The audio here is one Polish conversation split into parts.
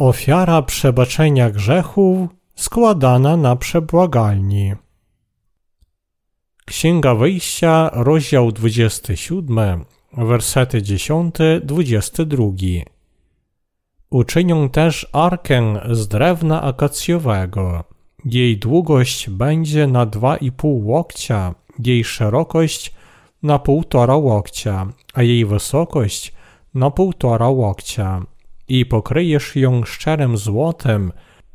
Ofiara przebaczenia grzechów składana na przebłagalni. Księga Wyjścia, rozdział 27, wersety 10-22. Uczynią też arkę z drewna akacjowego. Jej długość będzie na dwa i pół łokcia, jej szerokość na półtora łokcia, a jej wysokość na półtora łokcia. I pokryjesz ją szczerym złotem,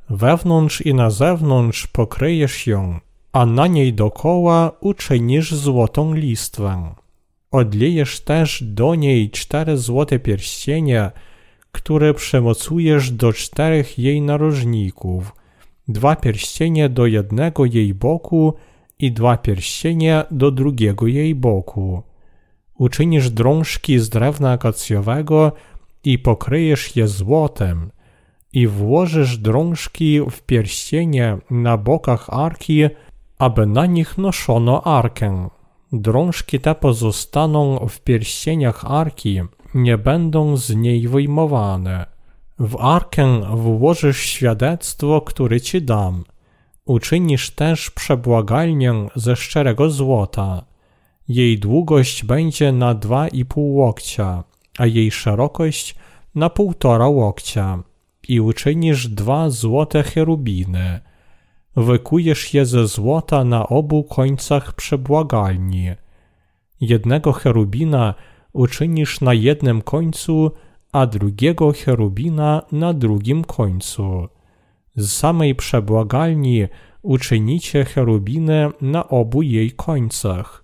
wewnątrz i na zewnątrz pokryjesz ją, a na niej dokoła uczynisz złotą listwę. Odlejesz też do niej cztery złote pierścienie, które przemocujesz do czterech jej narożników, dwa pierścienie do jednego jej boku i dwa pierścienie do drugiego jej boku. Uczynisz drążki z drewna akacjowego i pokryjesz je złotem i włożysz drążki w pierścienie na bokach arki, aby na nich noszono arkę. Drążki te pozostaną w pierścieniach arki, nie będą z niej wyjmowane. W arkę włożysz świadectwo, które ci dam. Uczynisz też przebłagalnię ze szczerego złota. Jej długość będzie na dwa i pół łokcia, a jej szerokość na półtora łokcia. I uczynisz dwa złote cherubiny. Wykujesz je ze złota na obu końcach przebłagalni. Jednego cherubina uczynisz na jednym końcu, a drugiego cherubina na drugim końcu. Z samej przebłagalni uczynicie cherubinę na obu jej końcach,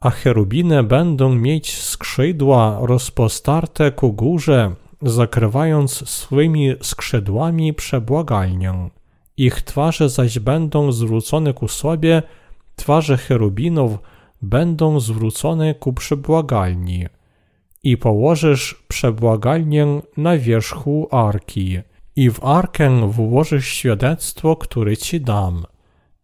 a cherubiny będą mieć skrzydła rozpostarte ku górze, zakrywając swymi skrzydłami przebłagalnię. Ich twarze zaś będą zwrócone ku sobie, twarze cherubinów będą zwrócone ku przebłagalni i położysz przebłagalnię na wierzchu arki i w arkę włożysz świadectwo, które ci dam.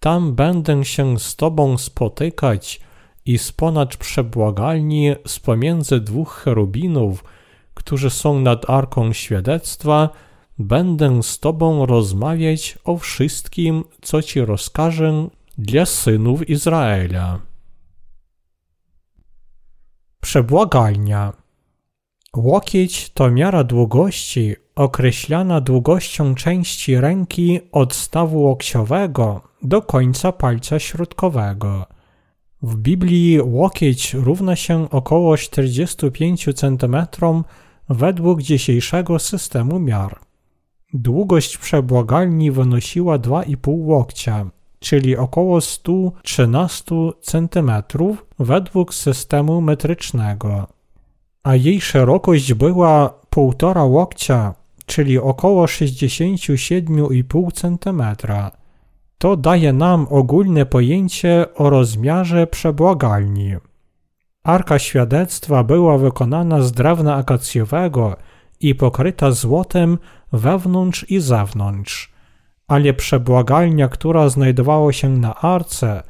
Tam będę się z tobą spotykać i sponad przebłagalni z pomiędzy dwóch cherubinów, którzy są nad arką świadectwa, będę z tobą rozmawiać o wszystkim, co ci rozkażę dla synów Izraela. Przebłagalnia Łokieć to miara długości określana długością części ręki od stawu łokciowego do końca palca środkowego. W Biblii łokieć równa się około 45 cm według dzisiejszego systemu miar. Długość przebłagalni wynosiła 2,5 łokcia, czyli około 113 cm według systemu metrycznego a jej szerokość była półtora łokcia, czyli około 67,5 cm. To daje nam ogólne pojęcie o rozmiarze przebłagalni. Arka świadectwa była wykonana z drewna akacjowego i pokryta złotem wewnątrz i zewnątrz, ale przebłagalnia, która znajdowała się na arce,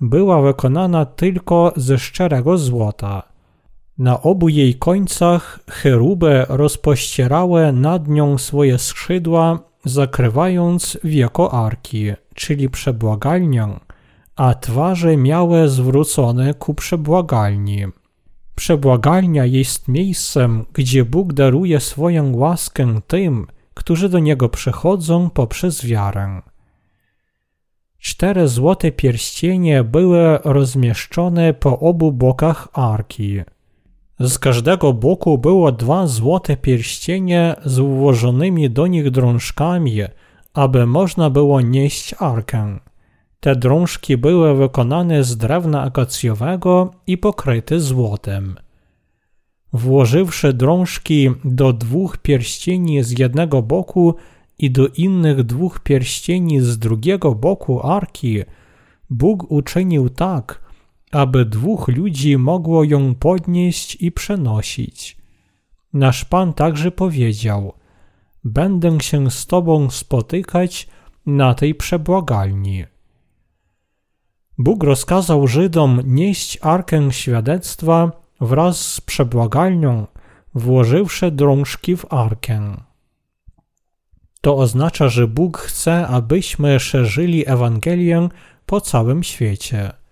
była wykonana tylko ze szczerego złota – na obu jej końcach cheruby rozpościerały nad nią swoje skrzydła, zakrywając wieko arki, czyli przebłagalnię, a twarze miały zwrócone ku przebłagalni. Przebłagalnia jest miejscem, gdzie Bóg daruje swoją łaskę tym, którzy do Niego przychodzą poprzez wiarę. Cztery złote pierścienie były rozmieszczone po obu bokach arki – z każdego boku było dwa złote pierścienie z ułożonymi do nich drążkami, aby można było nieść arkę. Te drążki były wykonane z drewna akacjowego i pokryte złotem. Włożywszy drążki do dwóch pierścieni z jednego boku i do innych dwóch pierścieni z drugiego boku arki, Bóg uczynił tak, aby dwóch ludzi mogło ją podnieść i przenosić. Nasz Pan także powiedział: Będę się z Tobą spotykać na tej przebłagalni. Bóg rozkazał Żydom nieść arkę świadectwa wraz z przebłagalnią, włożywszy drążki w arkę. To oznacza, że Bóg chce, abyśmy szerzyli Ewangelię po całym świecie.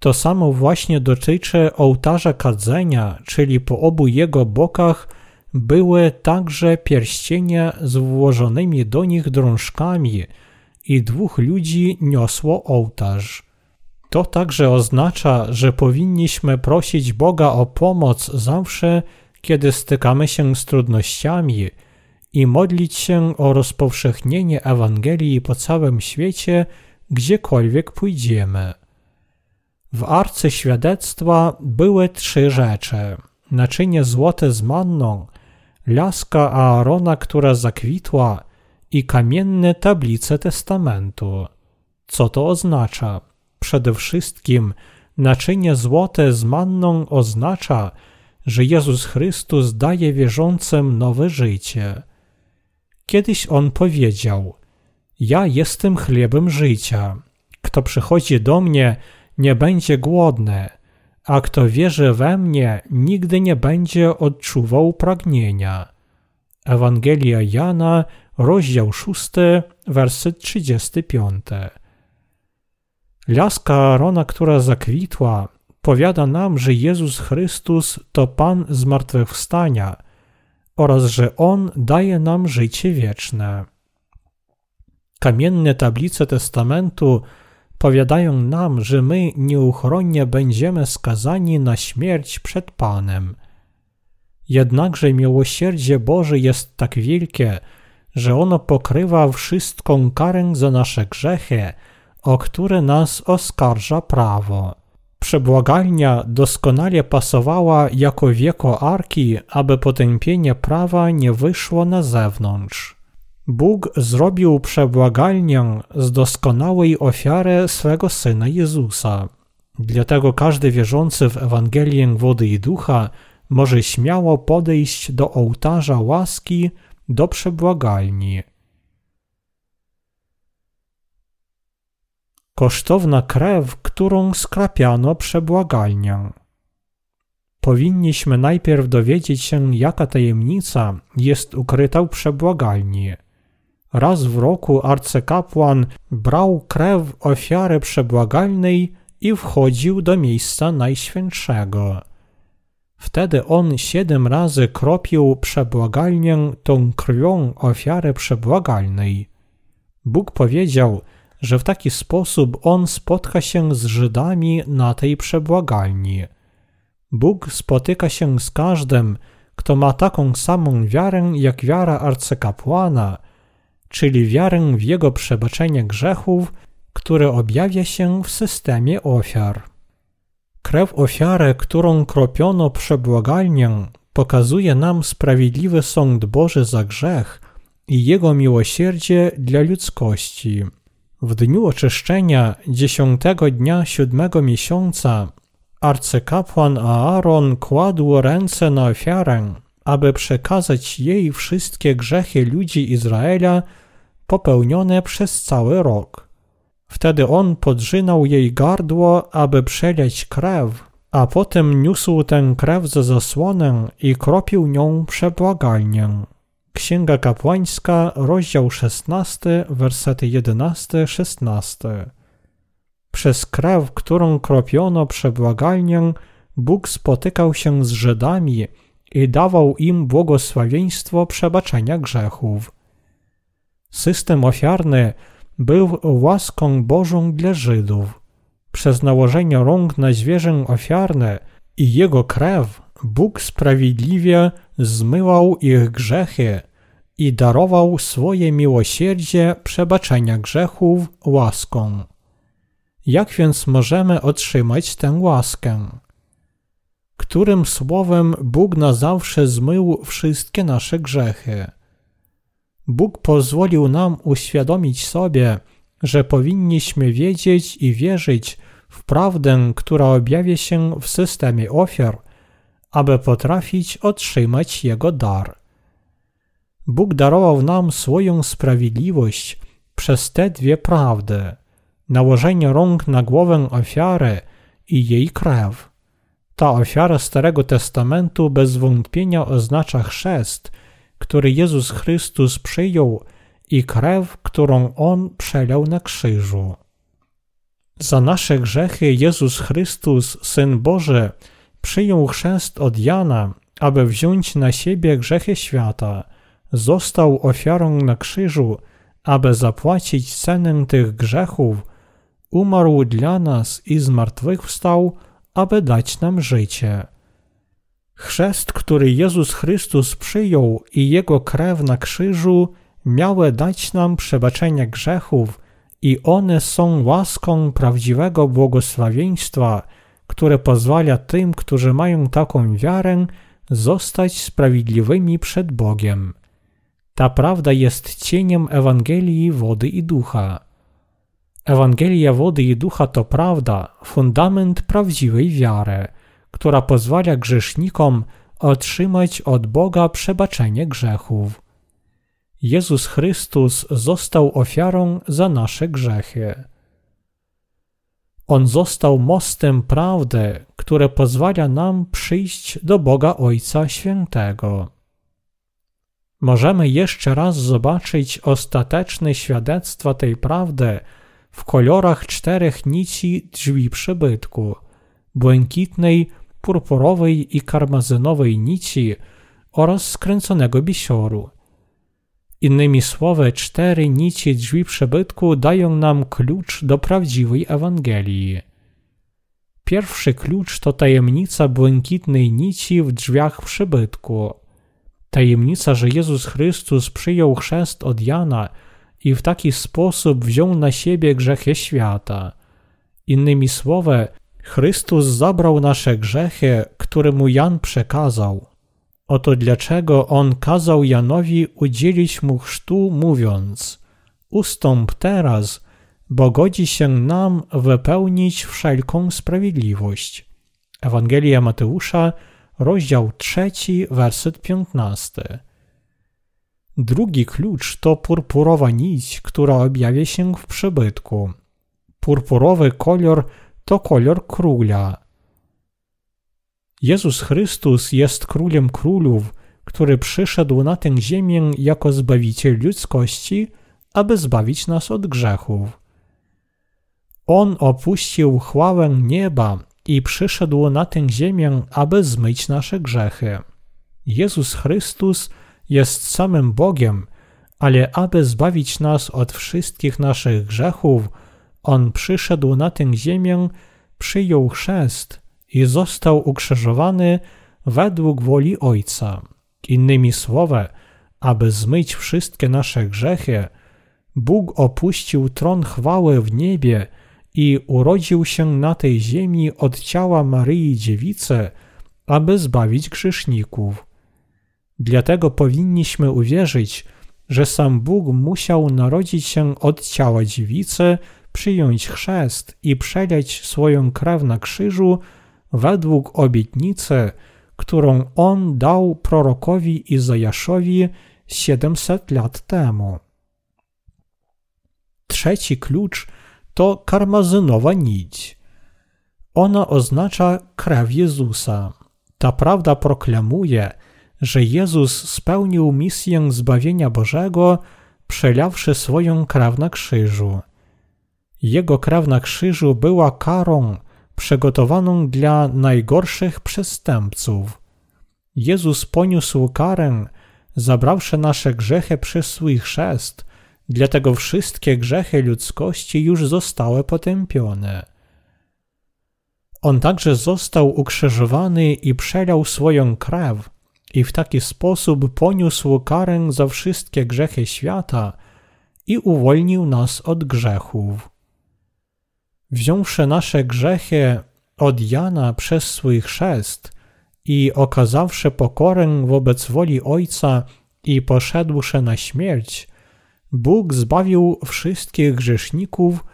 To samo właśnie dotyczy ołtarza kadzenia, czyli po obu jego bokach były także pierścienie z włożonymi do nich drążkami i dwóch ludzi niosło ołtarz. To także oznacza, że powinniśmy prosić Boga o pomoc zawsze, kiedy stykamy się z trudnościami i modlić się o rozpowszechnienie Ewangelii po całym świecie, gdziekolwiek pójdziemy. W arce świadectwa były trzy rzeczy: naczynie złote z manną, laska Aarona, która zakwitła i kamienne tablice testamentu. Co to oznacza? Przede wszystkim naczynie złote z manną oznacza, że Jezus Chrystus daje wierzącym nowe życie. Kiedyś On powiedział: Ja jestem chlebem życia. Kto przychodzi do mnie, nie będzie głodny, a kto wierzy we mnie, nigdy nie będzie odczuwał pragnienia. Ewangelia Jana, rozdział 6, werset 35. Laska Arona, która zakwitła, powiada nam, że Jezus Chrystus to Pan zmartwychwstania oraz że On daje nam życie wieczne. Kamienne tablice testamentu powiadają nam, że my nieuchronnie będziemy skazani na śmierć przed Panem. Jednakże miłosierdzie Boże jest tak wielkie, że ono pokrywa wszystką karę za nasze grzechy, o które nas oskarża prawo. Przebłagalnia doskonale pasowała jako wieko arki, aby potępienie prawa nie wyszło na zewnątrz. Bóg zrobił przebłagalnię z doskonałej ofiary swego Syna Jezusa. Dlatego każdy wierzący w Ewangelię wody i ducha może śmiało podejść do ołtarza łaski do przebłagalni. Kosztowna krew, którą skrapiano przebłagalnię. Powinniśmy najpierw dowiedzieć się, jaka tajemnica jest ukryta w przebłagalni. Raz w roku arcykapłan brał krew ofiary przebłagalnej i wchodził do miejsca najświętszego. Wtedy on siedem razy kropił przebłagalnię tą krwią ofiary przebłagalnej. Bóg powiedział, że w taki sposób on spotka się z Żydami na tej przebłagalni. Bóg spotyka się z każdym, kto ma taką samą wiarę jak wiara arcykapłana – czyli wiarę w Jego przebaczenie grzechów, które objawia się w systemie ofiar. Krew ofiary, którą kropiono przebłagalnię, pokazuje nam sprawiedliwy sąd Boży za grzech i Jego miłosierdzie dla ludzkości. W dniu oczyszczenia dziesiątego dnia siódmego miesiąca arcykapłan Aaron kładł ręce na ofiarę, aby przekazać jej wszystkie grzechy ludzi Izraela popełnione przez cały rok. Wtedy on podrzynał jej gardło, aby przeleć krew, a potem niósł tę krew za zasłonę i kropił nią przebłagalnię. Księga Kapłańska, rozdział 16, wersety 11-16. Przez krew, którą kropiono przebłagalnię, Bóg spotykał się z Żydami i dawał im błogosławieństwo przebaczenia grzechów. System ofiarny był łaską Bożą dla Żydów. Przez nałożenie rąk na zwierzę ofiarne i jego krew Bóg sprawiedliwie zmywał ich grzechy i darował swoje miłosierdzie przebaczenia grzechów łaską. Jak więc możemy otrzymać tę łaskę? Którym słowem Bóg na zawsze zmył wszystkie nasze grzechy? Bóg pozwolił nam uświadomić sobie, że powinniśmy wiedzieć i wierzyć w prawdę, która objawia się w systemie ofiar, aby potrafić otrzymać Jego dar. Bóg darował nam swoją sprawiedliwość przez te dwie prawdy nałożenie rąk na głowę ofiary i jej krew. Ta ofiara Starego Testamentu bez wątpienia oznacza chrzest – który Jezus Chrystus przyjął i krew, którą On przelał na krzyżu. Za nasze grzechy Jezus Chrystus, Syn Boży, przyjął chrzest od Jana, aby wziąć na siebie grzechy świata. Został ofiarą na krzyżu, aby zapłacić cenę tych grzechów. Umarł dla nas i zmartwychwstał, aby dać nam życie. Chrzest, który Jezus Chrystus przyjął i Jego krew na krzyżu miały dać nam przebaczenie grzechów i one są łaską prawdziwego błogosławieństwa, które pozwala tym, którzy mają taką wiarę, zostać sprawiedliwymi przed Bogiem. Ta prawda jest cieniem Ewangelii wody i ducha. Ewangelia wody i ducha to prawda, fundament prawdziwej wiary, która pozwala grzesznikom otrzymać od Boga przebaczenie grzechów. Jezus Chrystus został ofiarą za nasze grzechy. On został mostem prawdy, które pozwala nam przyjść do Boga Ojca Świętego. Możemy jeszcze raz zobaczyć ostateczne świadectwa tej prawdy w kolorach czterech nici drzwi przybytku błękitnej, purpurowej i karmazynowej nici oraz skręconego bisioru. Innymi słowy, cztery nici drzwi przybytku dają nam klucz do prawdziwej Ewangelii. Pierwszy klucz to tajemnica błękitnej nici w drzwiach przybytku. Tajemnica, że Jezus Chrystus przyjął chrzest od Jana i w taki sposób wziął na siebie grzechy świata. Innymi słowy, Chrystus zabrał nasze grzechy, które mu Jan przekazał. Oto dlaczego on kazał Janowi udzielić mu chrztu, mówiąc: Ustąp teraz, bo godzi się nam wypełnić wszelką sprawiedliwość. Ewangelia Mateusza, rozdział 3, werset 15. Drugi klucz to purpurowa nić, która objawia się w przybytku. Purpurowy kolor to kolor króla. Jezus Chrystus jest królem królów, który przyszedł na tę ziemię jako zbawiciel ludzkości, aby zbawić nas od grzechów. On opuścił chwałę nieba i przyszedł na tę ziemię, aby zmyć nasze grzechy. Jezus Chrystus jest samym Bogiem, ale aby zbawić nas od wszystkich naszych grzechów, On przyszedł na tę ziemię, przyjął chrzest i został ukrzyżowany według woli Ojca. Innymi słowy, aby zmyć wszystkie nasze grzechy, Bóg opuścił tron chwały w niebie i urodził się na tej ziemi od ciała Maryi Dziewicy, aby zbawić grzeszników. Dlatego powinniśmy uwierzyć, że sam Bóg musiał narodzić się od ciała dziewicy, przyjąć chrzest i przeleć swoją krew na krzyżu według obietnicy, którą on dał prorokowi Izajaszowi 700 lat temu. Trzeci klucz to karmazynowa nić. Ona oznacza krew Jezusa. Ta prawda proklamuje, że Jezus spełnił misję zbawienia Bożego, przelawszy swoją krew na krzyżu. Jego krew na krzyżu była karą przygotowaną dla najgorszych przestępców. Jezus poniósł karę, zabrawszy nasze grzechy przez swój chrzest, dlatego wszystkie grzechy ludzkości już zostały potępione. On także został ukrzyżowany i przelał swoją krew, i w taki sposób poniósł karę za wszystkie grzechy świata i uwolnił nas od grzechów. Wziąwszy nasze grzechy od Jana przez swój chrzest i okazawszy pokorę wobec woli Ojca i poszedłszy na śmierć, Bóg zbawił wszystkich grzeszników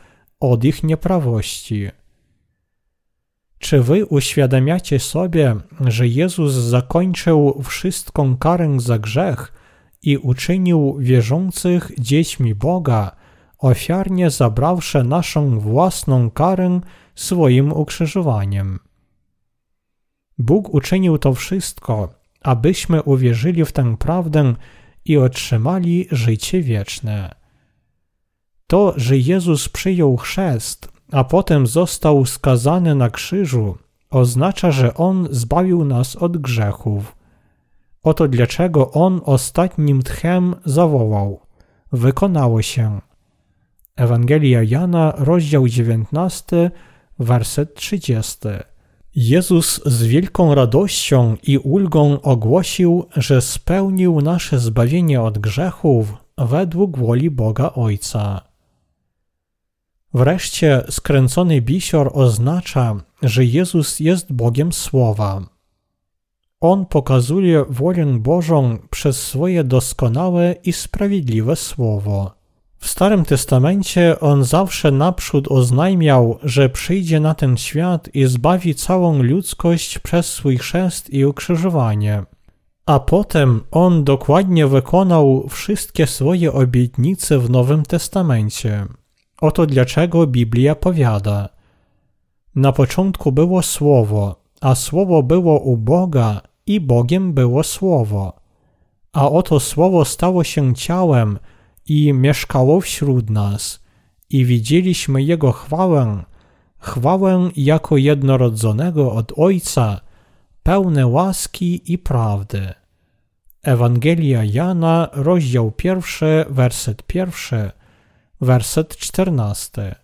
od ich nieprawości. Czy wy uświadamiacie sobie, że Jezus zakończył wszystką karę za grzech i uczynił wierzących dziećmi Boga, ofiarnie zabrawszy naszą własną karę swoim ukrzyżowaniem? Bóg uczynił to wszystko, abyśmy uwierzyli w tę prawdę i otrzymali życie wieczne. To, że Jezus przyjął chrzest, a potem został skazany na krzyżu, oznacza, że On zbawił nas od grzechów. Oto dlaczego On ostatnim tchem zawołał: Wykonało się. Ewangelia Jana, rozdział 19, werset 30. Jezus z wielką radością i ulgą ogłosił, że spełnił nasze zbawienie od grzechów według woli Boga Ojca. Wreszcie skręcony bisior oznacza, że Jezus jest Bogiem Słowa. On pokazuje wolę Bożą przez swoje doskonałe i sprawiedliwe Słowo. W Starym Testamencie on zawsze naprzód oznajmiał, że przyjdzie na ten świat i zbawi całą ludzkość przez swój chrzest i ukrzyżowanie. A potem on dokładnie wykonał wszystkie swoje obietnice w Nowym Testamencie. Oto dlaczego Biblia powiada: Na początku było Słowo, a Słowo było u Boga i Bogiem było Słowo. A oto Słowo stało się ciałem i mieszkało wśród nas, i widzieliśmy Jego chwałę, chwałę jako jednorodzonego od Ojca, pełne łaski i prawdy. Ewangelia Jana, rozdział pierwszy, werset pierwszy, werset czternasty.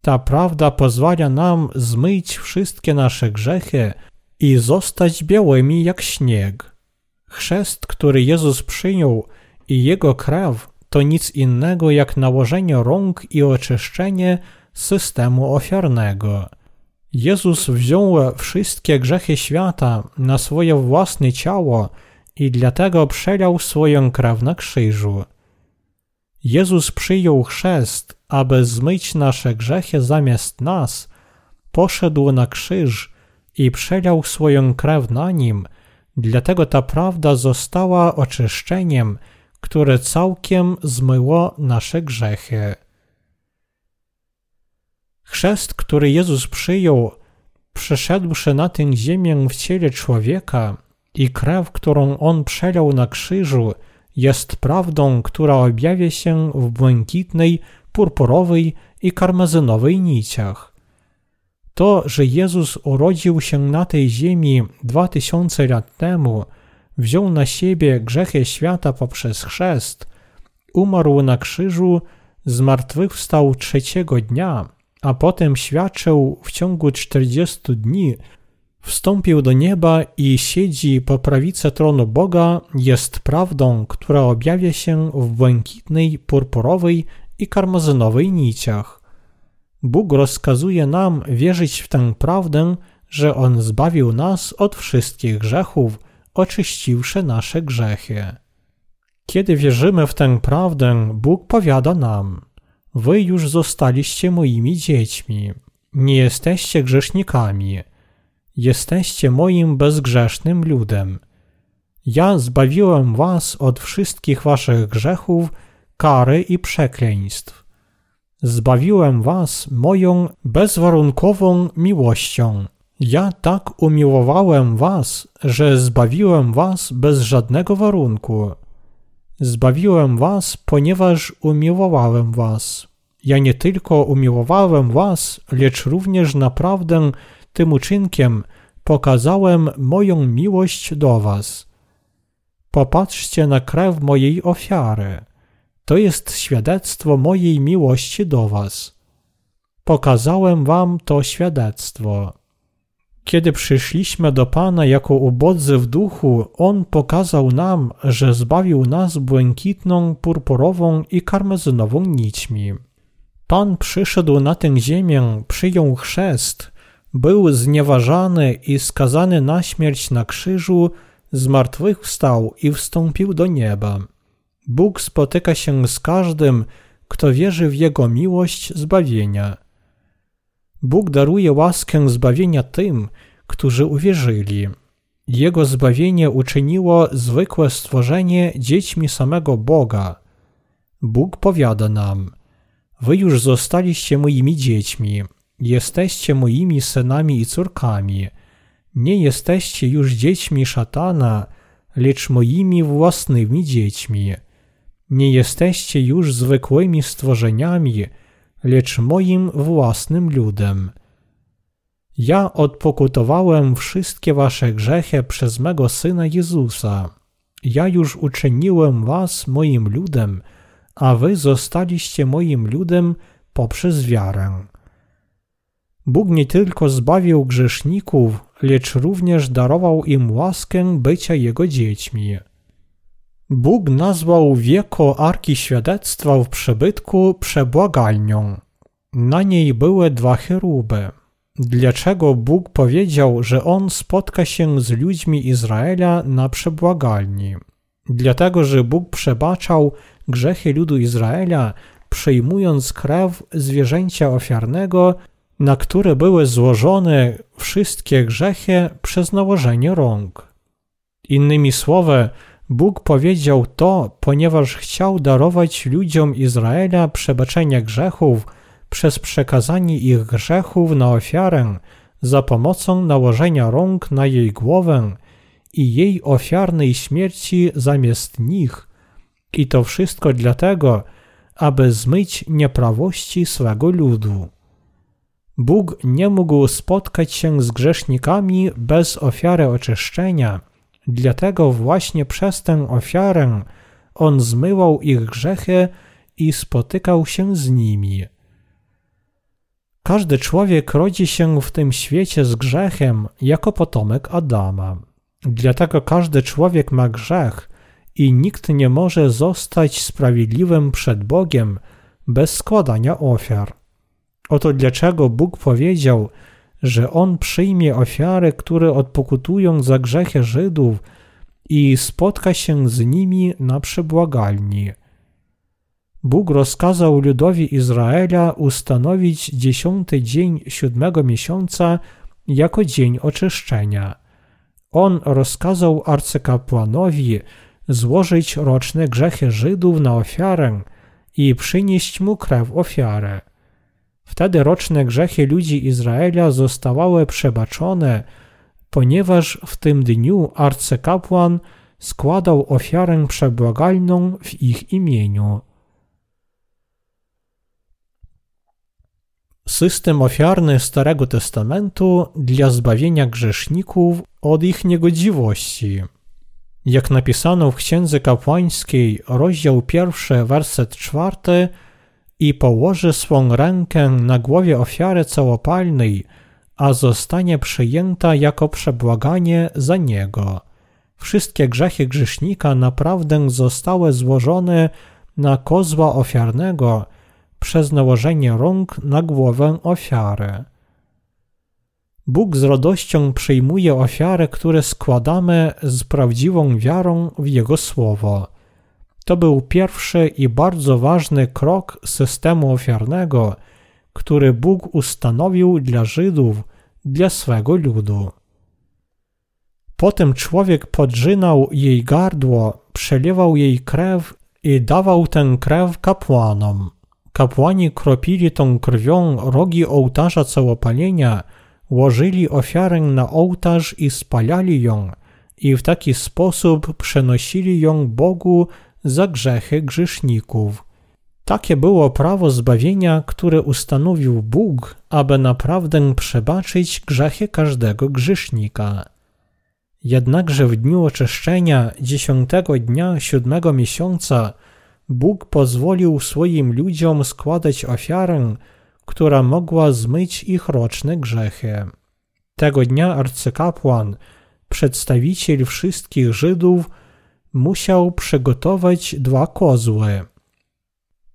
Ta prawda pozwala nam zmyć wszystkie nasze grzechy i zostać białymi jak śnieg. Chrzest, który Jezus przyjął i Jego krew to nic innego jak nałożenie rąk i oczyszczenie systemu ofiarnego. Jezus wziął wszystkie grzechy świata na swoje własne ciało i dlatego przelał swoją krew na krzyżu. Jezus przyjął chrzest, aby zmyć nasze grzechy zamiast nas, poszedł na krzyż i przelał swoją krew na nim, dlatego ta prawda została oczyszczeniem, które całkiem zmyło nasze grzechy. Chrzest, który Jezus przyjął, przeszedłszy na tę ziemię w ciele człowieka i krew, którą On przelał na krzyżu, jest prawdą, która objawia się w błękitnej, purpurowej i karmazynowej niciach. To, że Jezus urodził się na tej ziemi dwa tysiące lat temu, wziął na siebie grzechy świata poprzez chrzest, umarł na krzyżu, zmartwychwstał trzeciego dnia, a potem świadczył w ciągu czterdziestu dni, wstąpił do nieba i siedzi po prawicy tronu Boga, jest prawdą, która objawia się w błękitnej, purpurowej i karmazynowej niciach. Bóg rozkazuje nam wierzyć w tę prawdę, że On zbawił nas od wszystkich grzechów, oczyściwszy nasze grzechy. Kiedy wierzymy w tę prawdę, Bóg powiada nam: Wy już zostaliście moimi dziećmi, nie jesteście grzesznikami, jesteście moim bezgrzesznym ludem. Ja zbawiłem was od wszystkich waszych grzechów, kary i przekleństw. Zbawiłem was moją bezwarunkową miłością. Ja tak umiłowałem was, że zbawiłem was bez żadnego warunku. Zbawiłem was, ponieważ umiłowałem was. Ja nie tylko umiłowałem was, lecz również naprawdę tym uczynkiem pokazałem moją miłość do was. Popatrzcie na krew mojej ofiary. To jest świadectwo mojej miłości do was. Pokazałem wam to świadectwo. Kiedy przyszliśmy do Pana jako ubodzy w duchu, On pokazał nam, że zbawił nas błękitną, purpurową i karmezynową nićmi. Pan przyszedł na tę ziemię, przyjął chrzest, był znieważany i skazany na śmierć na krzyżu, zmartwychwstał i wstąpił do nieba. Bóg spotyka się z każdym, kto wierzy w Jego miłość zbawienia. Bóg daruje łaskę zbawienia tym, którzy uwierzyli. Jego zbawienie uczyniło zwykłe stworzenie dziećmi samego Boga. Bóg powiada nam: Wy już zostaliście moimi dziećmi, jesteście moimi synami i córkami. Nie jesteście już dziećmi szatana, lecz moimi własnymi dziećmi. Nie jesteście już zwykłymi stworzeniami, lecz moim własnym ludem. Ja odpokutowałem wszystkie wasze grzechy przez mego Syna Jezusa. Ja już uczyniłem was moim ludem, a wy zostaliście moim ludem poprzez wiarę. Bóg nie tylko zbawił grzeszników, lecz również darował im łaskę bycia Jego dziećmi. Bóg nazwał wieko Arki Świadectwa w przybytku przebłagalnią. Na niej były dwa cheruby. Dlaczego Bóg powiedział, że On spotka się z ludźmi Izraela na przebłagalni? Dlatego, że Bóg przebaczał grzechy ludu Izraela, przyjmując krew zwierzęcia ofiarnego, na które były złożone wszystkie grzechy przez nałożenie rąk. Innymi słowy, Bóg powiedział to, ponieważ chciał darować ludziom Izraela przebaczenie grzechów przez przekazanie ich grzechów na ofiarę za pomocą nałożenia rąk na jej głowę i jej ofiarnej śmierci zamiast nich. I to wszystko dlatego, aby zmyć nieprawości swego ludu. Bóg nie mógł spotkać się z grzesznikami bez ofiary oczyszczenia, dlatego właśnie przez tę ofiarę On zmywał ich grzechy i spotykał się z nimi. Każdy człowiek rodzi się w tym świecie z grzechem jako potomek Adama. Dlatego każdy człowiek ma grzech i nikt nie może zostać sprawiedliwym przed Bogiem bez składania ofiar. Oto dlaczego Bóg powiedział, że On przyjmie ofiary, które odpokutują za grzechy Żydów i spotka się z nimi na przebłagalni. Bóg rozkazał ludowi Izraela ustanowić dziesiąty dzień siódmego miesiąca jako dzień oczyszczenia. On rozkazał arcykapłanowi złożyć roczne grzechy Żydów na ofiarę i przynieść mu krew ofiarę. Wtedy roczne grzechy ludzi Izraela zostawały przebaczone, ponieważ w tym dniu arcykapłan składał ofiarę przebłagalną w ich imieniu. System ofiarny Starego Testamentu dla zbawienia grzeszników od ich niegodziwości. Jak napisano w Księdze Kapłańskiej, rozdział pierwszy, werset czwarty, i położy swą rękę na głowie ofiary całopalnej, a zostanie przyjęta jako przebłaganie za niego. Wszystkie grzechy grzesznika naprawdę zostały złożone na kozła ofiarnego przez nałożenie rąk na głowę ofiary. Bóg z radością przyjmuje ofiary, które składamy z prawdziwą wiarą w Jego Słowo. To był pierwszy i bardzo ważny krok systemu ofiarnego, który Bóg ustanowił dla Żydów, dla swego ludu. Potem człowiek podrzynał jej gardło, przelewał jej krew i dawał tę krew kapłanom. Kapłani kropili tą krwią rogi ołtarza całopalenia, łożyli ofiarę na ołtarz i spalali ją, i w taki sposób przenosili ją Bogu za grzechy grzeszników. Takie było prawo zbawienia, które ustanowił Bóg, aby naprawdę przebaczyć grzechy każdego grzesznika. Jednakże w dniu oczyszczenia dziesiątego dnia siódmego miesiąca Bóg pozwolił swoim ludziom składać ofiarę, która mogła zmyć ich roczne grzechy. Tego dnia arcykapłan, przedstawiciel wszystkich Żydów, musiał przygotować dwa kozły.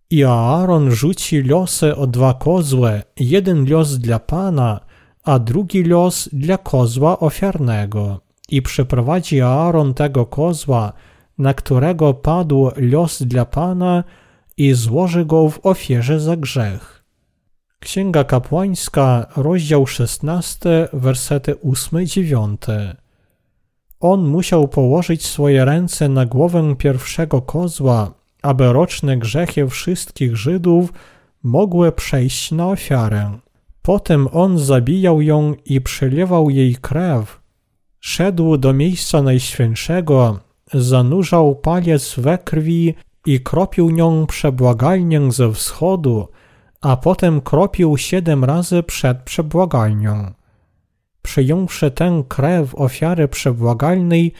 I Aaron rzuci losy o dwa kozły, jeden los dla Pana, a drugi los dla kozła ofiarnego. I przeprowadzi Aaron tego kozła, na którego padł los dla Pana i złoży go w ofierze za grzech. Księga Kapłańska, rozdział 16, wersety 8-9. On musiał położyć swoje ręce na głowę pierwszego kozła, aby roczne grzechy wszystkich Żydów mogły przejść na ofiarę. Potem on zabijał ją i przelewał jej krew, Szedł do miejsca najświętszego, zanurzał palec we krwi i kropił nią przebłagalnię ze wschodu, a potem kropił siedem razy przed przebłagalnią. Przyjąwszy tę krew ofiary przebłagalnej,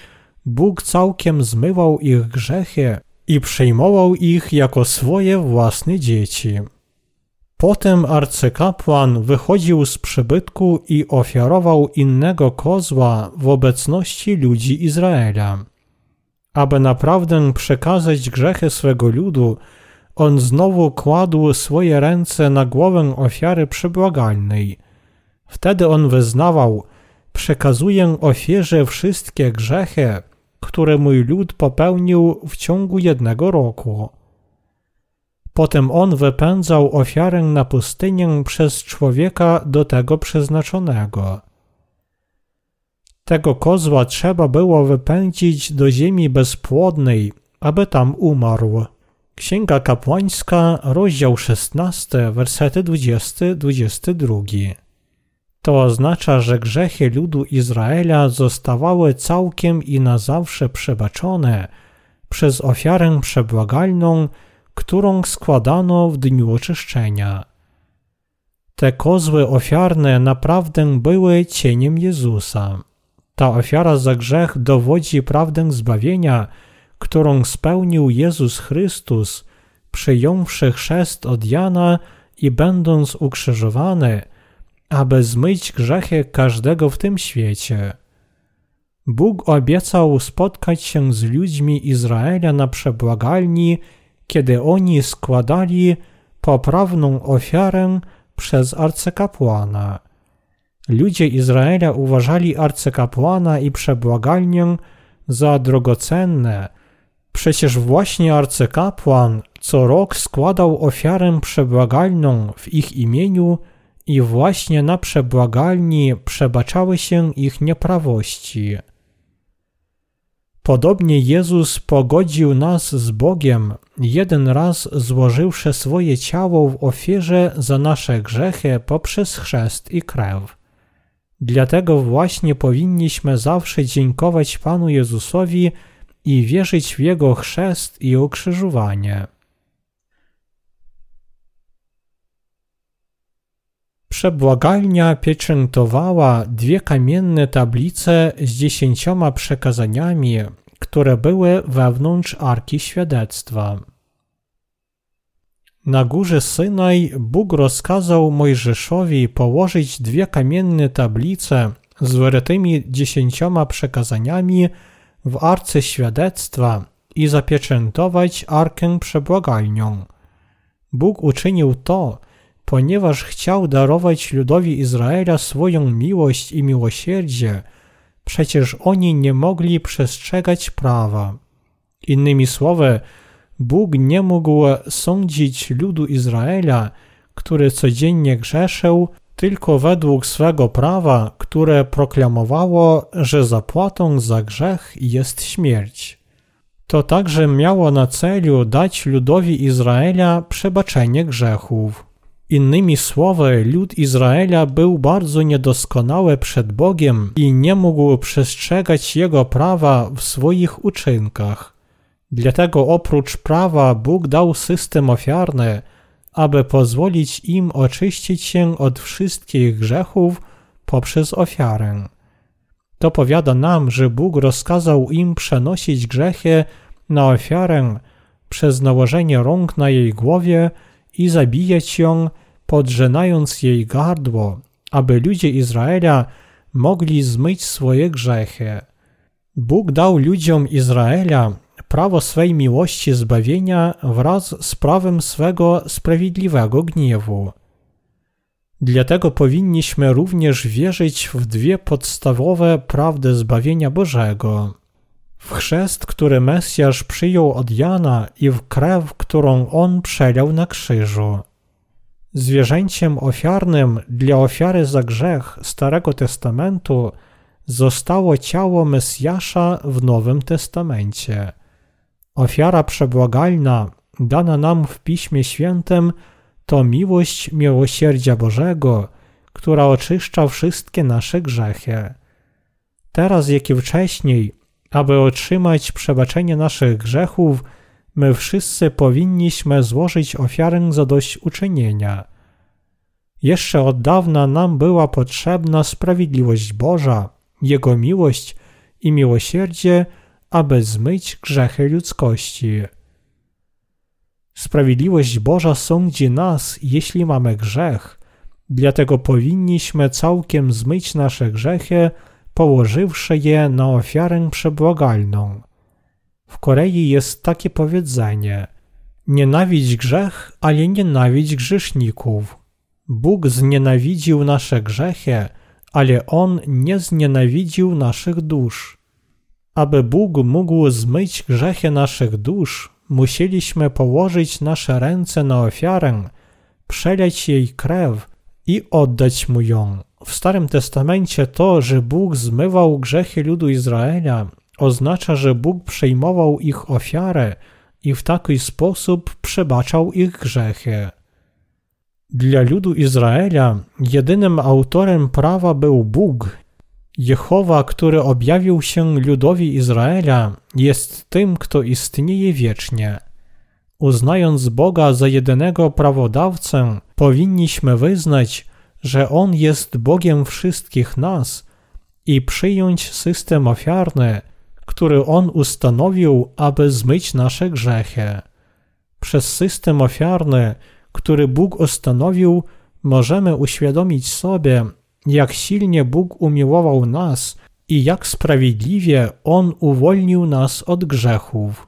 Bóg całkiem zmywał ich grzechy i przyjmował ich jako swoje własne dzieci. Potem arcykapłan wychodził z przybytku i ofiarował innego kozła w obecności ludzi Izraela. Aby naprawdę przekazać grzechy swego ludu, on znowu kładł swoje ręce na głowę ofiary przebłagalnej. Wtedy on wyznawał, przekazuję ofierze wszystkie grzechy, które mój lud popełnił w ciągu jednego roku. Potem on wypędzał ofiarę na pustynię przez człowieka do tego przeznaczonego. Tego kozła trzeba było wypędzić do ziemi bezpłodnej, aby tam umarł. Księga Kapłańska, rozdział 16, wersety 20-22. To oznacza, że grzechy ludu Izraela zostawały całkiem i na zawsze przebaczone przez ofiarę przebłagalną, którą składano w dniu oczyszczenia. Te kozły ofiarne naprawdę były cieniem Jezusa. Ta ofiara za grzech dowodzi prawdę zbawienia, którą spełnił Jezus Chrystus, przyjąwszy chrzest od Jana i będąc ukrzyżowany, aby zmyć grzechy każdego w tym świecie. Bóg obiecał spotkać się z ludźmi Izraela na przebłagalni, kiedy oni składali poprawną ofiarę przez arcykapłana. Ludzie Izraela uważali arcykapłana i przebłagalnię za drogocenne. Przecież właśnie arcykapłan co rok składał ofiarę przebłagalną w ich imieniu i właśnie na przebłagalni przebaczały się ich nieprawości. Podobnie Jezus pogodził nas z Bogiem, jeden raz złożywszy swoje ciało w ofierze za nasze grzechy poprzez chrzest i krew. Dlatego właśnie powinniśmy zawsze dziękować Panu Jezusowi i wierzyć w Jego chrzest i ukrzyżowanie. Przebłagalnia pieczętowała dwie kamienne tablice z dziesięcioma przekazaniami, które były wewnątrz Arki Świadectwa. Na górze Synaj Bóg rozkazał Mojżeszowi położyć dwie kamienne tablice z wyrytymi dziesięcioma przekazaniami w Arce Świadectwa i zapieczętować Arkę Przebłagalnią. Bóg uczynił to, ponieważ chciał darować ludowi Izraela swoją miłość i miłosierdzie, przecież oni nie mogli przestrzegać prawa. Innymi słowy, Bóg nie mógł sądzić ludu Izraela, który codziennie grzeszył, tylko według swego prawa, które proklamowało, że zapłatą za grzech jest śmierć. To także miało na celu dać ludowi Izraela przebaczenie grzechów. Innymi słowy, lud Izraela był bardzo niedoskonały przed Bogiem i nie mógł przestrzegać Jego prawa w swoich uczynkach. Dlatego oprócz prawa Bóg dał system ofiarny, aby pozwolić im oczyścić się od wszystkich grzechów poprzez ofiarę. To powiada nam, że Bóg rozkazał im przenosić grzechy na ofiarę przez nałożenie rąk na jej głowie i zabijać ją, podrzynając jej gardło, aby ludzie Izraela mogli zmyć swoje grzechy. Bóg dał ludziom Izraela prawo swej miłości zbawienia wraz z prawem swego sprawiedliwego gniewu. Dlatego powinniśmy również wierzyć w dwie podstawowe prawdy zbawienia Bożego. W chrzest, który Mesjasz przyjął od Jana i w krew, którą on przelał na krzyżu. Zwierzęciem ofiarnym dla ofiary za grzech Starego Testamentu zostało ciało Mesjasza w Nowym Testamencie. Ofiara przebłagalna, dana nam w Piśmie Świętym, to miłość miłosierdzia Bożego, która oczyszcza wszystkie nasze grzechy. teraz jak i wcześniej, aby otrzymać przebaczenie naszych grzechów, my wszyscy powinniśmy złożyć ofiarę zadośćuczynienia. Jeszcze od dawna nam była potrzebna sprawiedliwość Boża, Jego miłość i miłosierdzie, aby zmyć grzechy ludzkości. Sprawiedliwość Boża sądzi nas, jeśli mamy grzech, dlatego powinniśmy całkiem zmyć nasze grzechy, położywszy je na ofiarę przebłagalną. W Korei jest takie powiedzenie: Nienawidź grzech, ale nienawidź grzeszników. Bóg znienawidził nasze grzechy, ale On nie znienawidził naszych dusz. Aby Bóg mógł zmyć grzechy naszych dusz, musieliśmy położyć nasze ręce na ofiarę, przeleć jej krew i oddać mu ją. W Starym Testamencie to, że Bóg zmywał grzechy ludu Izraela, oznacza, że Bóg przejmował ich ofiarę i w taki sposób przebaczał ich grzechy. Dla ludu Izraela jedynym autorem prawa był Bóg. Jehowa, który objawił się ludowi Izraela, jest tym, kto istnieje wiecznie. Uznając Boga za jedynego prawodawcę, powinniśmy wyznać, że On jest Bogiem wszystkich nas i przyjąć system ofiarny, który On ustanowił, aby zmyć nasze grzechy. Przez system ofiarny, który Bóg ustanowił, możemy uświadomić sobie, jak silnie Bóg umiłował nas i jak sprawiedliwie On uwolnił nas od grzechów.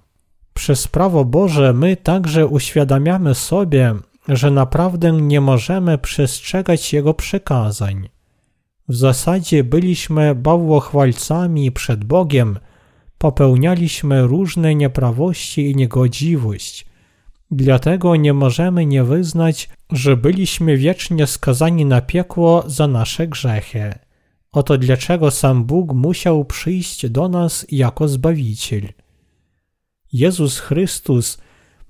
Przez prawo Boże my także uświadamiamy sobie, że naprawdę nie możemy przestrzegać Jego przekazań. W zasadzie byliśmy bałwochwalcami przed Bogiem, popełnialiśmy różne nieprawości i niegodziwość. Dlatego nie możemy nie wyznać, że byliśmy wiecznie skazani na piekło za nasze grzechy. Oto dlaczego sam Bóg musiał przyjść do nas jako Zbawiciel. Jezus Chrystus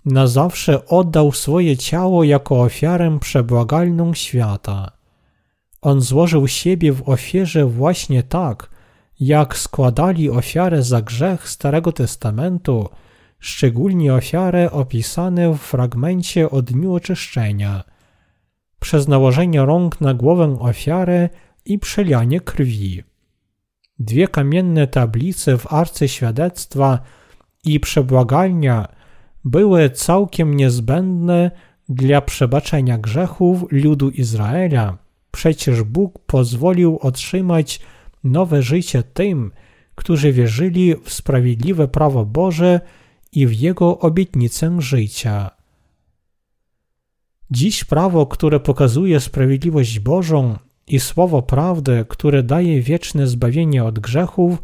na zawsze oddał swoje ciało jako ofiarę przebłagalną świata. On złożył siebie w ofierze właśnie tak, jak składali ofiarę za grzech Starego Testamentu, szczególnie ofiarę opisane w fragmencie o dniu oczyszczenia, przez nałożenie rąk na głowę ofiary i przelianie krwi. Dwie kamienne tablice w arce świadectwa i przebłagalnia były całkiem niezbędne dla przebaczenia grzechów ludu Izraela. Przecież Bóg pozwolił otrzymać nowe życie tym, którzy wierzyli w sprawiedliwe prawo Boże i w Jego obietnicę życia. Dziś prawo, które pokazuje sprawiedliwość Bożą i słowo prawdy, które daje wieczne zbawienie od grzechów,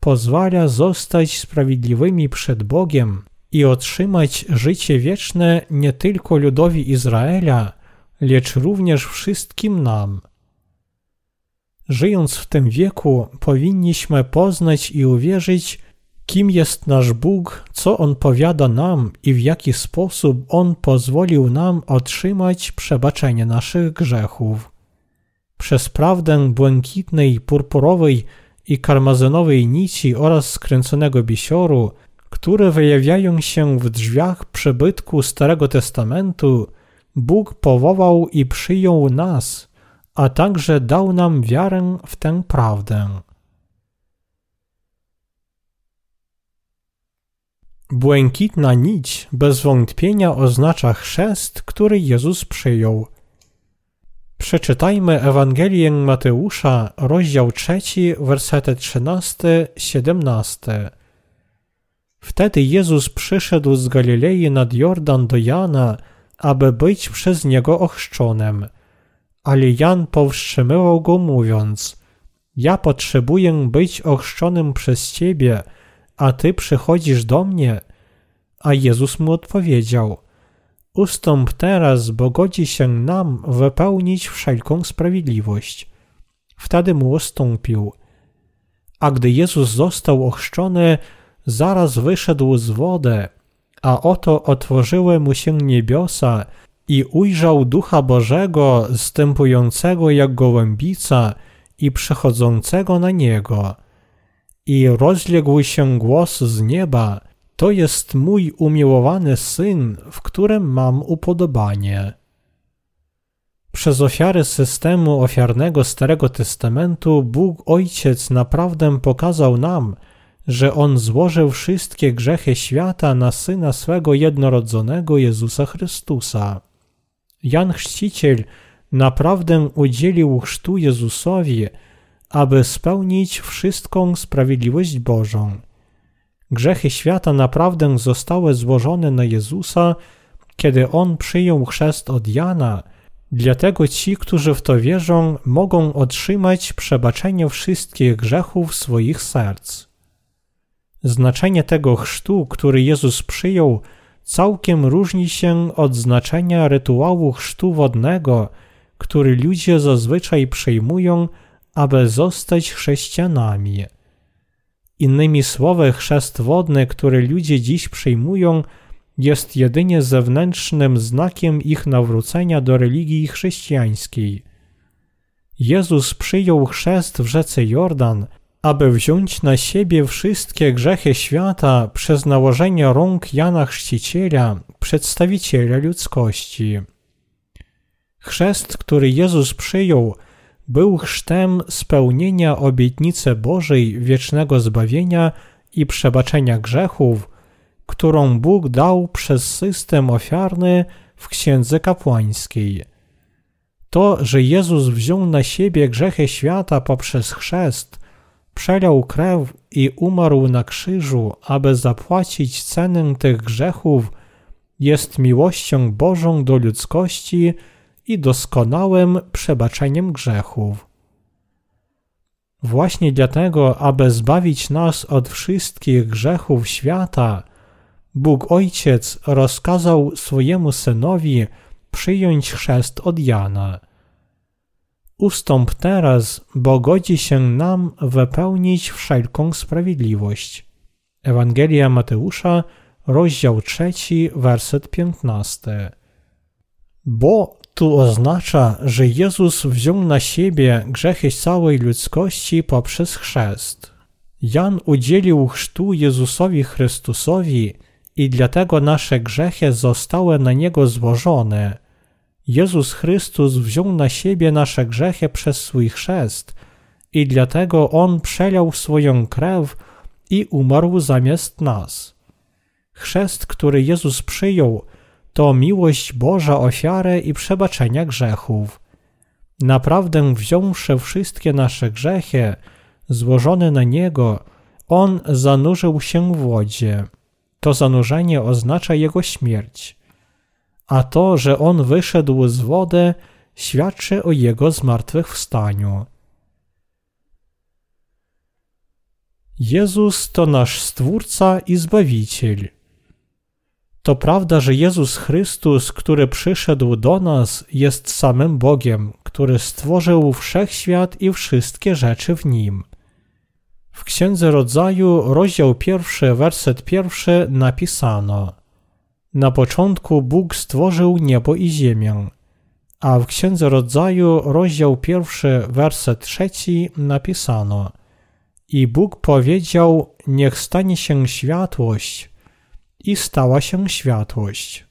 pozwala zostać sprawiedliwymi przed Bogiem i otrzymać życie wieczne nie tylko ludowi Izraela, lecz również wszystkim nam. Żyjąc w tym wieku, powinniśmy poznać i uwierzyć, kim jest nasz Bóg, co On powiada nam i w jaki sposób On pozwolił nam otrzymać przebaczenie naszych grzechów. Przez prawdę błękitnej, purpurowej i karmazynowej nici oraz skręconego bisioru, które wyjawiają się w drzwiach przybytku Starego Testamentu, Bóg powołał i przyjął nas, a także dał nam wiarę w tę prawdę. Błękitna nić bez wątpienia oznacza chrzest, który Jezus przyjął. Przeczytajmy Ewangelię Mateusza, rozdział 3, wersety 13-17. Wtedy Jezus przyszedł z Galilei nad Jordan do Jana, aby być przez niego ochrzczonym. Ale Jan powstrzymywał go mówiąc, ja potrzebuję być ochrzczonym przez ciebie, a ty przychodzisz do mnie? A Jezus mu odpowiedział, ustąp teraz, bo godzi się nam wypełnić wszelką sprawiedliwość. Wtedy mu ustąpił. A gdy Jezus został ochrzczony, zaraz wyszedł z wody, a oto otworzyły mu się niebiosa i ujrzał Ducha Bożego stępującego jak gołębica i przechodzącego na niego. i rozległ się głos z nieba: To jest mój umiłowany syn, w którym mam upodobanie. Przez ofiary systemu ofiarnego Starego Testamentu Bóg Ojciec naprawdę pokazał nam, że On złożył wszystkie grzechy świata na Syna swego jednorodzonego Jezusa Chrystusa. Jan Chrzciciel naprawdę udzielił chrztu Jezusowi, aby spełnić wszystką sprawiedliwość Bożą. Grzechy świata naprawdę zostały złożone na Jezusa, kiedy On przyjął chrzest od Jana – Dlatego ci, którzy w to wierzą, mogą otrzymać przebaczenie wszystkich grzechów swoich serc. Znaczenie tego chrztu, który Jezus przyjął, całkiem różni się od znaczenia rytuału chrztu wodnego, który ludzie zazwyczaj przyjmują, aby zostać chrześcijanami. Innymi słowy, chrzest wodny, który ludzie dziś przyjmują, jest jedynie zewnętrznym znakiem ich nawrócenia do religii chrześcijańskiej. Jezus przyjął chrzest w rzece Jordan, aby wziąć na siebie wszystkie grzechy świata przez nałożenie rąk Jana Chrzciciela, przedstawiciela ludzkości. Chrzest, który Jezus przyjął, był chrztem spełnienia obietnicy Bożej wiecznego zbawienia i przebaczenia grzechów, którą Bóg dał przez system ofiarny w księdze kapłańskiej. To, że Jezus wziął na siebie grzechy świata poprzez chrzest, przelał krew i umarł na krzyżu, aby zapłacić cenę tych grzechów, jest miłością Bożą do ludzkości i doskonałym przebaczeniem grzechów. Właśnie dlatego, aby zbawić nas od wszystkich grzechów świata, Bóg Ojciec rozkazał swojemu synowi przyjąć chrzest od Jana. Ustąp teraz, bo godzi się nam wypełnić wszelką sprawiedliwość. Ewangelia Mateusza, rozdział 3, werset 15. Bo tu oznacza, że Jezus wziął na siebie grzechy całej ludzkości poprzez chrzest. Jan udzielił chrztu Jezusowi Chrystusowi i dlatego nasze grzechy zostały na Niego złożone. Jezus Chrystus wziął na siebie nasze grzechy przez swój chrzest i dlatego On przelał swoją krew i umarł zamiast nas. Chrzest, który Jezus przyjął, to miłość Boża ofiary i przebaczenia grzechów. Naprawdę wziąwszy wszystkie nasze grzechy, złożone na Niego, On zanurzył się w wodzie. To zanurzenie oznacza jego śmierć, a to, że on wyszedł z wody, świadczy o jego zmartwychwstaniu. Jezus to nasz Stwórca i Zbawiciel. To prawda, że Jezus Chrystus, który przyszedł do nas, jest samym Bogiem, który stworzył wszechświat i wszystkie rzeczy w nim. W Księdze Rodzaju, rozdział pierwszy, werset pierwszy napisano Na początku Bóg stworzył niebo i ziemię. A w Księdze Rodzaju, rozdział pierwszy, werset trzeci napisano I Bóg powiedział, niech stanie się światłość. I stała się światłość.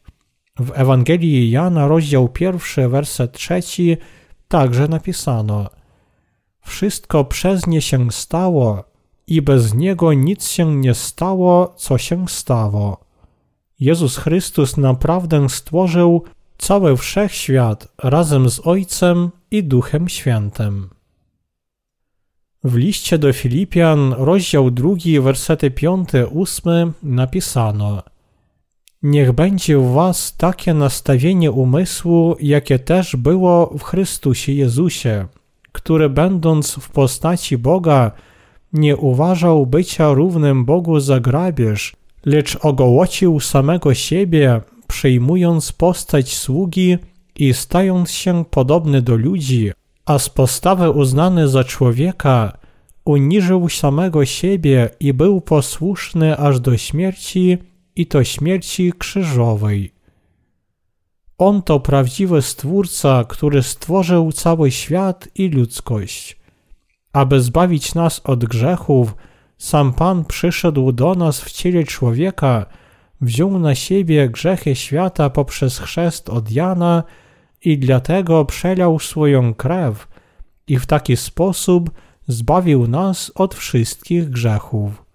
W Ewangelii Jana, rozdział pierwszy, werset trzeci także napisano Wszystko przez nie się stało, i bez Niego nic się nie stało, co się stało. Jezus Chrystus naprawdę stworzył cały wszechświat razem z Ojcem i Duchem Świętym. W liście do Filipian, rozdział drugi, wersety piąty, ósmy napisano Niech będzie u was takie nastawienie umysłu, jakie też było w Chrystusie Jezusie, który będąc w postaci Boga, nie uważał bycia równym Bogu za grabież, lecz ogołocił samego siebie, przyjmując postać sługi i stając się podobny do ludzi, a z postawy uznany za człowieka, uniżył samego siebie i był posłuszny aż do śmierci i to śmierci krzyżowej. On to prawdziwy Stwórca, który stworzył cały świat i ludzkość aby zbawić nas od grzechów, sam Pan przyszedł do nas w ciele człowieka, wziął na siebie grzechy świata poprzez chrzest od Jana i dlatego przelał swoją krew i w taki sposób zbawił nas od wszystkich grzechów.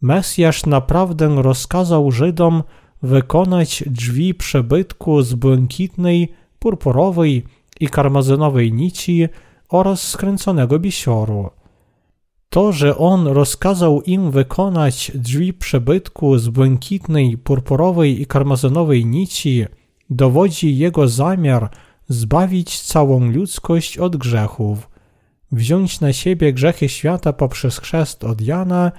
Mesjasz naprawdę rozkazał Żydom wykonać drzwi przebytku z błękitnej, purpurowej i karmazynowej nici oraz skręconego bisioru. To, że on rozkazał im wykonać drzwi przebytku z błękitnej, purpurowej i karmazynowej nici, dowodzi jego zamiar zbawić całą ludzkość od grzechów, wziąć na siebie grzechy świata poprzez chrzest od Jana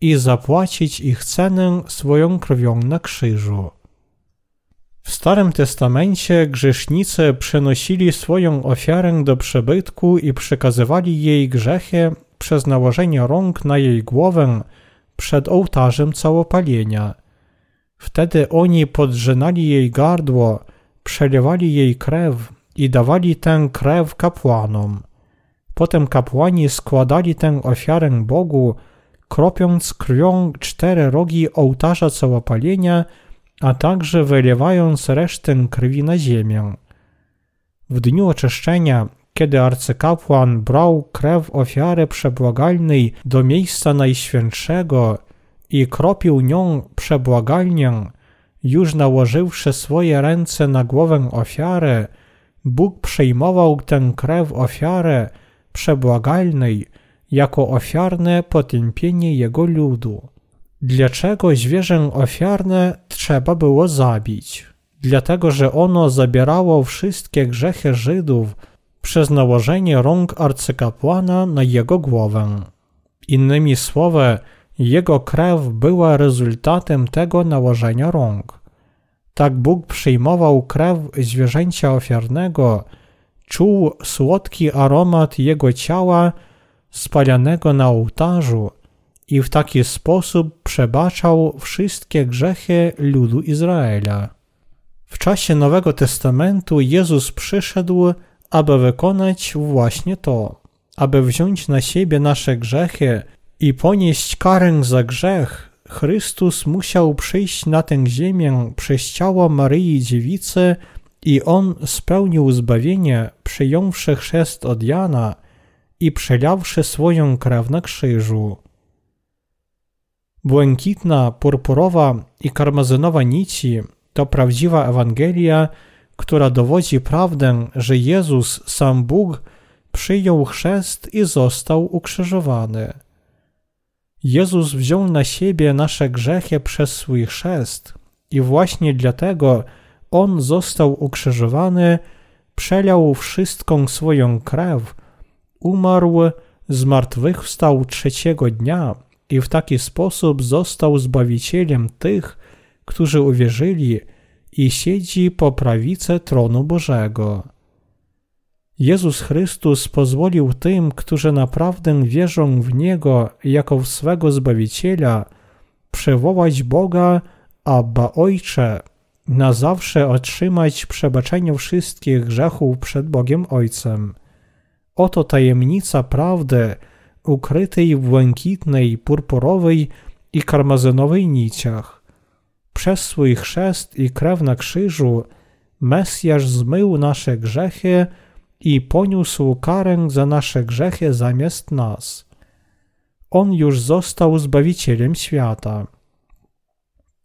i zapłacić ich cenę swoją krwią na krzyżu. W Starym Testamencie grzesznicy przenosili swoją ofiarę do przebytku i przekazywali jej grzechy przez nałożenie rąk na jej głowę przed ołtarzem całopalenia. Wtedy oni podrzynali jej gardło, przelewali jej krew i dawali tę krew kapłanom. Potem kapłani składali tę ofiarę Bogu, kropiąc krwią cztery rogi ołtarza całopalenia, a także wylewając resztę krwi na ziemię. W dniu oczyszczenia, kiedy arcykapłan brał krew ofiary przebłagalnej do miejsca najświętszego i kropił nią przebłagalnię, już nałożywszy swoje ręce na głowę ofiary, Bóg przejmował tę krew ofiary przebłagalnej jako ofiarne potępienie jego ludu. Dlaczego zwierzę ofiarne trzeba było zabić? Dlatego, że ono zabierało wszystkie grzechy Żydów przez nałożenie rąk arcykapłana na jego głowę. Innymi słowy, jego krew była rezultatem tego nałożenia rąk. Tak Bóg przyjmował krew zwierzęcia ofiarnego, czuł słodki aromat jego ciała spalanego na ołtarzu i w taki sposób przebaczał wszystkie grzechy ludu Izraela. W czasie Nowego Testamentu Jezus przyszedł, aby wykonać właśnie to, aby wziąć na siebie nasze grzechy i ponieść karę za grzech. Chrystus musiał przyjść na tę ziemię przez ciało Maryi Dziewicy i On spełnił zbawienie, przyjąwszy chrzest od Jana i przelawszy swoją krew na krzyżu. Błękitna, purpurowa i karmazynowa nici to prawdziwa Ewangelia, która dowodzi prawdę, że Jezus, sam Bóg, przyjął chrzest i został ukrzyżowany. Jezus wziął na siebie nasze grzechy przez swój chrzest i właśnie dlatego On został ukrzyżowany, przelał wszystką swoją krew, umarł, zmartwychwstał trzeciego dnia i w taki sposób został Zbawicielem tych, którzy uwierzyli i siedzi po prawicy tronu Bożego. Jezus Chrystus pozwolił tym, którzy naprawdę wierzą w Niego jako w swego Zbawiciela, przywołać Boga, Abba Ojcze, na zawsze otrzymać przebaczenie wszystkich grzechów przed Bogiem Ojcem. Oto tajemnica prawdy, ukrytej w błękitnej, purpurowej i karmazynowej niciach. Przez swój chrzest i krew na krzyżu Mesjasz zmył nasze grzechy i poniósł karę za nasze grzechy zamiast nas. On już został Zbawicielem świata.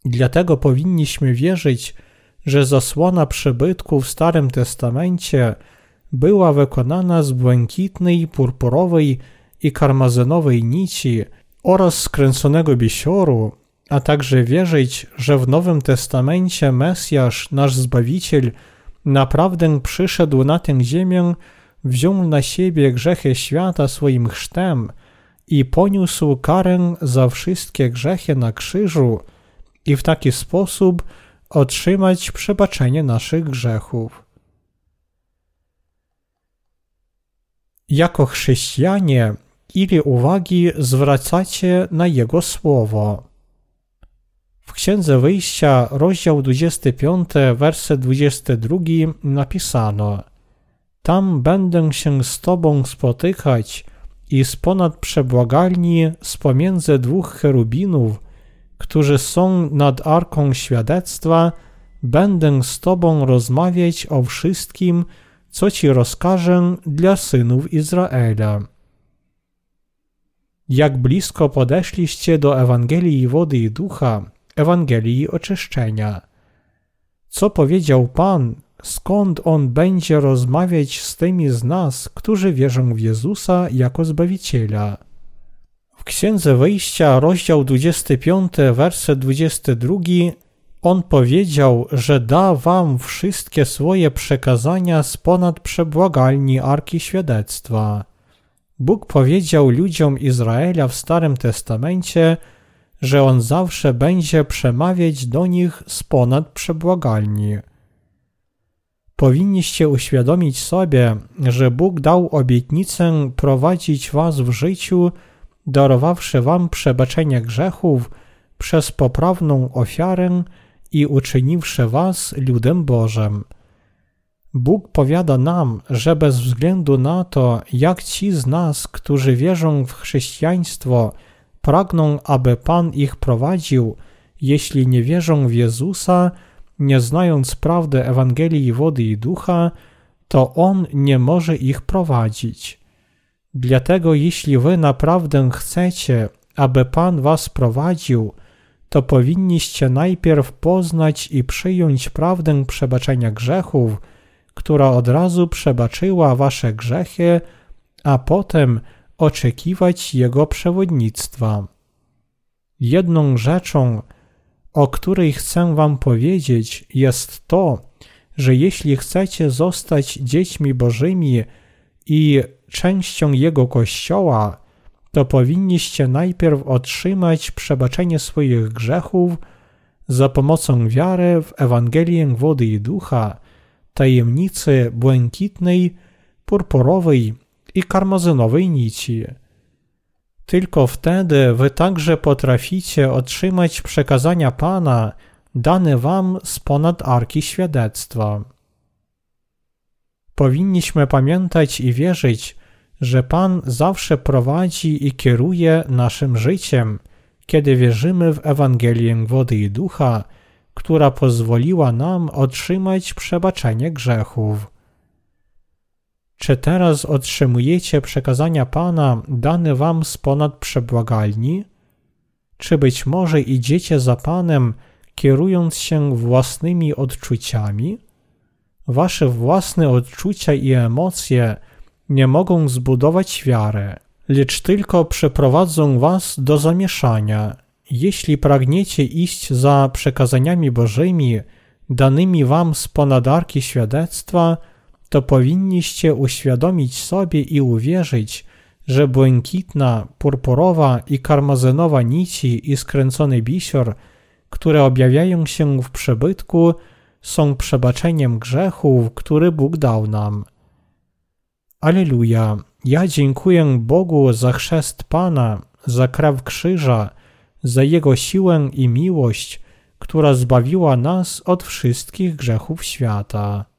Dlatego powinniśmy wierzyć, że zasłona przybytku w Starym Testamencie była wykonana z błękitnej, purpurowej i karmazynowej nici oraz skręconego bisioru, a także wierzyć, że w Nowym Testamencie Mesjasz, nasz Zbawiciel, naprawdę przyszedł na tę ziemię, wziął na siebie grzechy świata swoim chrztem i poniósł karę za wszystkie grzechy na krzyżu i w taki sposób otrzymać przebaczenie naszych grzechów. Jako chrześcijanie, ile uwagi zwracacie na Jego słowo? W Księdze Wyjścia, rozdział 25, werset 22 napisano Tam będę się z Tobą spotykać i z ponad przebłagalni z pomiędzy dwóch cherubinów, którzy są nad arką świadectwa, będę z Tobą rozmawiać o wszystkim, co Ci rozkażę dla synów Izraela. Jak blisko podeszliście do Ewangelii wody i ducha, Ewangelii oczyszczenia. Co powiedział Pan, skąd On będzie rozmawiać z tymi z nas, którzy wierzą w Jezusa jako Zbawiciela? W Księdze Wyjścia, rozdział 25, werset 22, On powiedział, że da wam wszystkie swoje przekazania z ponad przebłagalni Arki Świadectwa. Bóg powiedział ludziom Izraela w Starym Testamencie, że On zawsze będzie przemawiać do nich z ponad przebłagalni. Powinniście uświadomić sobie, że Bóg dał obietnicę prowadzić was w życiu, darowawszy wam przebaczenie grzechów przez poprawną ofiarę i uczyniwszy was ludem Bożym. Bóg powiada nam, że bez względu na to, jak ci z nas, którzy wierzą w chrześcijaństwo, pragną, aby Pan ich prowadził, jeśli nie wierzą w Jezusa, nie znając prawdy Ewangelii wody i ducha, to On nie może ich prowadzić. Dlatego jeśli wy naprawdę chcecie, aby Pan was prowadził, to powinniście najpierw poznać i przyjąć prawdę przebaczenia grzechów, która od razu przebaczyła wasze grzechy, a potem oczekiwać Jego przewodnictwa. Jedną rzeczą, o której chcę Wam powiedzieć, jest to, że jeśli chcecie zostać dziećmi Bożymi i częścią Jego Kościoła, to powinniście najpierw otrzymać przebaczenie swoich grzechów za pomocą wiary w Ewangelię wody i ducha, tajemnicy błękitnej, purpurowej i karmazynowej nici. Tylko wtedy wy także potraficie otrzymać przekazania Pana dane wam z ponad arki świadectwa. Powinniśmy pamiętać i wierzyć, że Pan zawsze prowadzi i kieruje naszym życiem, kiedy wierzymy w Ewangelię wody i ducha, która pozwoliła nam otrzymać przebaczenie grzechów. Czy teraz otrzymujecie przekazania Pana dane wam z ponad przebłagalni? Czy być może idziecie za Panem, kierując się własnymi odczuciami? Wasze własne odczucia i emocje nie mogą zbudować wiary, lecz tylko przeprowadzą was do zamieszania. Jeśli pragniecie iść za przekazaniami Bożymi, danymi wam z ponadarki świadectwa, to powinniście uświadomić sobie i uwierzyć, że błękitna, purpurowa i karmazynowa nici i skręcony bisior, które objawiają się w przebytku, są przebaczeniem grzechów, który Bóg dał nam. Aleluja! Ja dziękuję Bogu za chrzest Pana, za krew krzyża, za Jego siłę i miłość, która zbawiła nas od wszystkich grzechów świata.